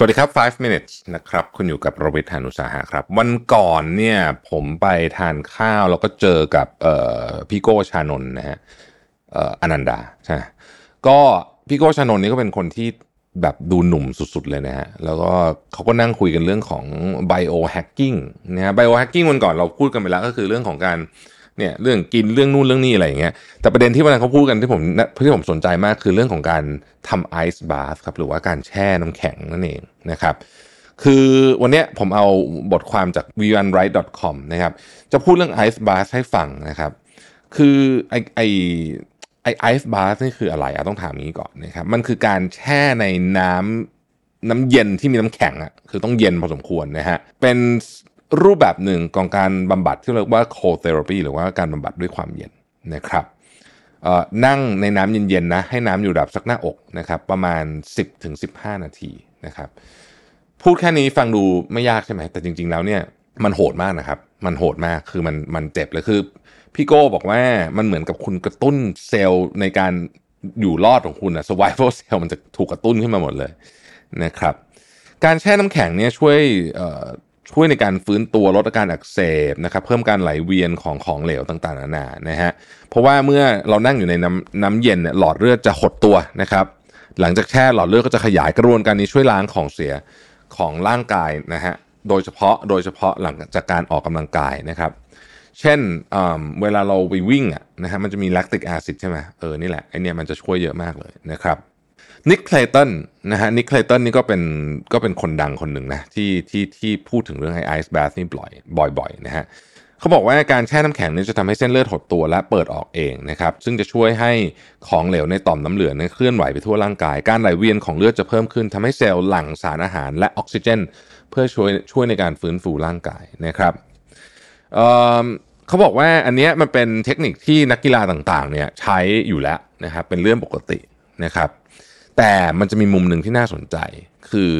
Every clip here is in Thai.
สวัสดีครับ 5 minutes นะครับ คุณอยู่กับรวิศ หาญอุตสาหะครับ วันก่อนเนี่ยผมไปทานข้าวแล้วก็เจอกับพี่โก้ชานนนะฮะอออนันดาใช่ก็พี่โก้ชานนนี่ก็เป็นคนที่แบบดูหนุ่มสุดๆเลยนะฮะ แล้วก็เขาก็นั่งคุยกันเรื่องของ biohacking นะฮะ biohacking วันก่อนเราพูดกันไปแล้วก็คือเรื่องของการเเนี่ยเรื่องกินเรื่องนู่นเรื่องนี้อะไรอย่างเงี้ยแต่ประเด็นที่วันนั้นเขาพูดกันที่ผมที่ผมสนใจมากคือเรื่องของการทำไอซ์บาร์ครับหรือว่าการแช่น้ำแข็งนั่นเองนะครับคือวันเนี้ยผมเอาบทความจาก v 1 r i g h t c o m นะครับจะพูดเรื่องไอซ์บาร์ให้ฟังนะครับคือไอไอไอไอซ์บาร์นี่คืออะไรอะต้องถามงี้ก่อนนะครับมันคือการแช่ในน้ำน้ำเย็นที่มีน้ำแข็งอะคือต้องเย็นพอสมควรนะฮะเป็น รูปแบบหนึ่งของการบำบัดที่เรียกว่า cold therapy หรือว่าการบำบัดด้วยความเย็นนะครับนั่งในน้ำเย็นๆนะให้น้ำอยู่ระดับสักหน้าอกนะครับประมาณ 10-15 นาทีนะครับพูดแค่นี้ฟังดูไม่ยากใช่ไหมแต่จริง ๆ แล้วเนี่ยมันโหดมากนะครับมันโหดมากคือมันมันเจ็บเลยคือพี่โก้บอกว่ามันเหมือนกับคุณกระตุ้นเซลล์ในการอยู่รอดของคุณอะ survival cell มันจะถูกกระตุ้นขึ้นมาหมดเลยนะครับการแช่น้ำแข็งเนี่ยช่วย ช่วยในการฟื้นตัวลดอาการอักเสบนะครับเพิ่มการไหลเวียนของของเหลวต่างๆนานานะฮะเพราะว่าเมื่อเรานั่งอยู่ในน้ำน้ำเย็นเนี่ยหลอดเลือดจะหดตัวนะครับ หลังจากแช่หลอดเลือดก็จะขยายกระบวนการนี้ช่วยล้างของเสียของร่างกายนะฮะโดยเฉพาะโดยเฉพาะหลังจากการออกกำลังกายนะครับ เช่นเวลาเราไปวิ่งอะนะฮะมันจะมี lactic acid ใช่ไหมเออนี่แหละไอเนี่ยมันจะช่วยเยอะมากเลยนะครับ นิกเคลตันนะฮะนิกเคลตันนี่ก็เป็นก็เป็นคนดังคนหนึ่งนะที่ที่ที่พูดถึงเรื่องไอไอซ์แบสนี่บ่อยบ่อยๆนะฮะเขาบอกว่าการแช่น้ำแข็งนี่จะทำให้เส้นเลือดหดตัวและเปิดออกเองนะครับซึ่งจะช่วยให้ของเหลวในต่อมน้ำเหลืองเคลื่อนไหวไปทั่วร่างกาย การไหลเวียนของเลือดจะเพิ่มขึ้นทำให้เซลล์หลั่งสารอาหารและออกซิเจน เพื่อช่วยช่วยในการฟื้นฟูร่างกายนะครับเเขาบอกว่าอันนี้มันเป็นเทคนิคที่นักกีฬาต่างๆเนี่ยใช้อยู่แล้วนะครับเป็นเรื่องปกตินะครับ แต่มันจะมีมุมหนึ่งที่น่าสนใจ คือ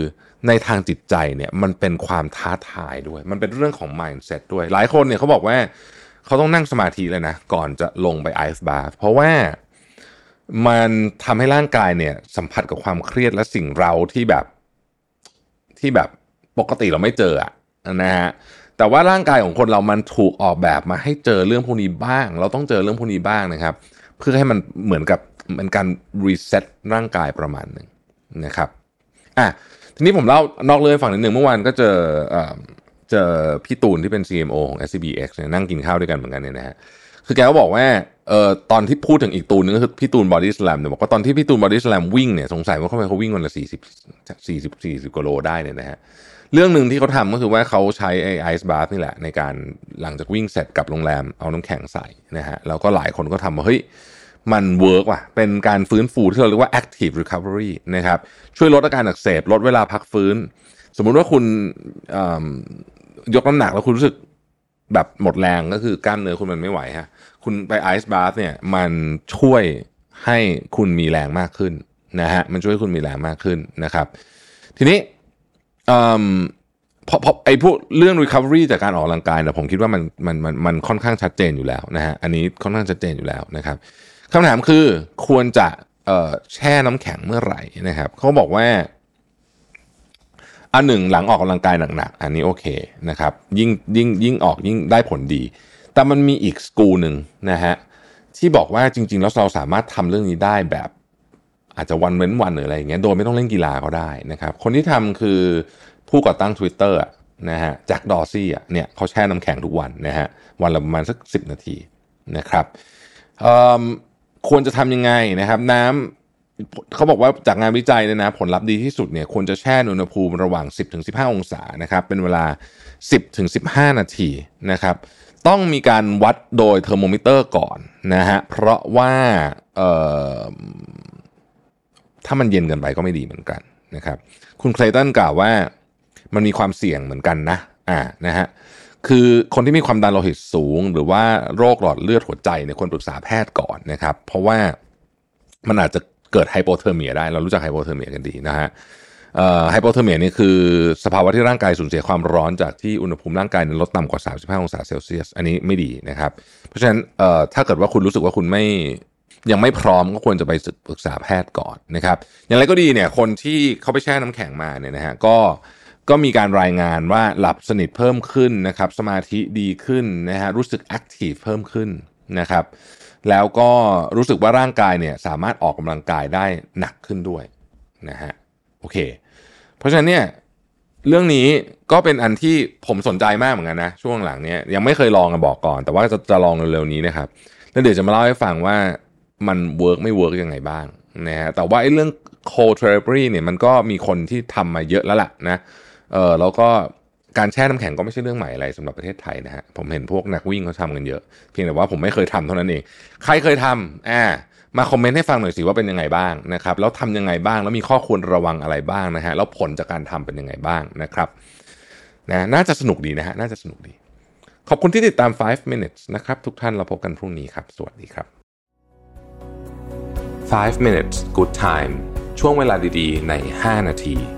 ในทางจิตใจเนี่ยมันเป็นความท้าทายด้วย มันเป็นเรื่องของ mindset ด้วย หลายคนเนี่ยเขาบอกว่าเขาต้องนั่งสมาธิเลยนะ ก่อนจะลงไปไอซ์บาร์เพราะว่ามันทำให้ร่างกายเนี่ย สัมผัสกับความเครียดและสิ่งเราที่แบบที่แบบปกติเราไม่เจออะนะฮะแต่ว่าร่างกายของคนเรามันถูกออกแบบมาให้เจอเรื่องพวกนี้บ้าง เราต้องเจอเรื่องพวกนี้บ้างนะครับ เพื่อให้มันเหมือนกับ เป็นการ reset ร่างกายประมาณหนึ่งนะครับอะทีนี้ผมเล่านอกเรื่องฝั่งนิดหนึ่งเมื่อวานก็เจอเจอพี่ตูนที่เป็น CMO ของ SCBX เนี่ยนั่งกินข้าวด้วยกันเหมือนกันเนี่ยนะฮะคือแกก็บอกว่าเอ่อตอนที่พูดถึงอีกตูนนึงก็คือพี่ตูนบอดี้สแลมเนี่ยบอกว่าตอนที่พี่ตูนบอดี้สแลมวิ่งเนี่ยสงสัยว่าเขาไปเขาวิ่งวันละสี่สิบสี่สิบสี่สิบกิโลได้เนี่ยนะฮะเรื่องหนึ่งที่เขาทำก็คือว่าเขาใช้ไอไอซ์บาร์นี่แหละ ในการหลังจากวิ่งเสร็จกลับโรงแรมเอาน้ำแข็งใส่นะฮะแล้วก็หลายคนก็ทำว่าเฮ้ย มัน work ว่ะ เป็นการฟื้นฟูที่เราเรียกว่า active recovery นะครับ ช่วยลดอาการอักเสบ ลดเวลาพักฟื้น สมมุติว่าคุณยกน้ำหนักแล้วคุณรู้สึกแบบหมดแรงก็คือกล้ามเนื้อคุณมันไม่ไหวฮะ คุณไปไอซ์บาร์เนี่ยมันช่วยให้คุณมีแรงมากขึ้นนะฮะ มันช่วยคุณมีแรงมากขึ้นนะครับ ทีนี้พอพอไอ้พวกเรื่อง recovery จากการออกกำลังกายเนี่ยผมคิดว่ามันมันมันมันค่อนข้างชัดเจนอยู่แล้วนะฮะ อันนี้ค่อนข้างชัดเจนอยู่แล้วนะครับ คำถามคือควรจะแช่น้ำแข็งเมื่อไหร่นะครับเขาบอกว่าอันหนึ่งหลังออกกำลังกายหนักๆ อันนี้โอเคนะครับยิ่งยิ่งยิ่งออกยิ่งได้ผลดี แต่มันมีอีกสกูหนึ่งนะฮะที่บอกว่าจริงๆ แล้วเราสามารถทำเรื่องนี้ได้แบบอาจจะวันเว้นวันหรืออะไรอย่างเงี้ยโดยไม่ต้องเล่นกีฬาก็ได้นะครับ คนที่ทำคือผู้ก่อตั้ง Twitter นะฮะแจ็คดอร์ซี่อะเนี่ยเขาแช่น้ำแข็งทุกวันนะฮะวันละประมาณสัก 10 นาทีนะครับ ควรจะทำยังไงนะครับ น้ำเขาบอกว่าจากงานวิจัยเนี่ยนะ ผลลัพธ์ดีที่สุดเนี่ยควรจะแช่อุณหภูมิระหว่าง 10-15 องศานะครับ เป็นเวลา 10-15 นาทีนะครับ ต้องมีการวัดโดยเทอร์โมมิเตอร์ก่อนนะฮะเพราะว่าถ้ามันเย็นเกินไปก็ไม่ดีเหมือนกันนะครับ คุณเคลตันกล่าวว่ามันมีความเสี่ยงเหมือนกันนะอ่านะฮะ คือคนที่มีความดันโลหิตสูง หรือว่าโรคหลอดเลือดหัวใจเนี่ยควรปรึกษาแพทย์ก่อนนะครับ เพราะว่ามันอาจจะเกิด hypothermia ได้ เรารู้จัก hypothermia กันดีนะฮะ hypothermia นี่คือสภาวะที่ร่างกายสูญเสียความร้อนจากที่อุณหภูมิร่างกายลดต่ำกว่า 35 องศาเซลเซียส อันนี้ไม่ดีนะครับ เพราะฉะนั้นถ้าเกิดว่าคุณรู้สึกว่าคุณไม่ยังไม่พร้อมก็ควรจะไปปรึกษาแพทย์ก่อนนะครับ อย่างไรก็ดีเนี่ยคนที่เขาไปแช่น้ำแข็งมาเนี่ยนะฮะก็ ก็มีการรายงานว่าหลับสนิทเพิ่มขึ้นนะครับ สมาธิดีขึ้นนะฮะรู้สึก active เพิ่มขึ้นนะครับ แล้วก็รู้สึกว่าร่างกายเนี่ยสามารถออกกำลังกายได้หนักขึ้นด้วยนะฮะโอเค เพราะฉะนั้นเนี่ยเรื่องนี้ก็เป็นอันที่ผมสนใจมากเหมือนกันนะ ช่วงหลังเนี้ยยังไม่เคยลองกันบอกก่อน แต่ว่าจะจะลองเร็วๆนี้นะครับแล้วเดี๋ยวจะมาเล่าให้ฟังว่ามัน work ไม่ work ยังไงบ้างนะฮะแต่ว่าไอ้เรื่อง cold therapy เนี่ยมันก็มีคนที่ทำมาเยอะแล้วล่ะนะ เออแล้วก็การแช่น้ำแข็งก็ไม่ใช่เรื่องใหม่อะไรสำหรับประเทศไทยนะฮะผมเห็นพวกนักวิ่งเขาทำกันเยอะ เพียงแต่ว่าผมไม่เคยทำเท่านั้นเองใครเคยทำอ่ามาคอมเมนต์ให้ฟังหน่อยสิว่าเป็นยังไงบ้างนะครับแล้วทำยังไงบ้างแล้วมีข้อควรระวังอะไรบ้างนะฮะแล้วผลจากการทำเป็นยังไงบ้างนะครับนะน่าจะสนุกดีนะฮะน่าจะสนุกดี ขอบคุณที่ติดตาม 5 minutes นะครับ ทุกท่านเราพบกันพรุ่งนี้ครับ สวัสดีครับ 5 minutes good time ช่วงเวลาดีๆ ใน 5 นาที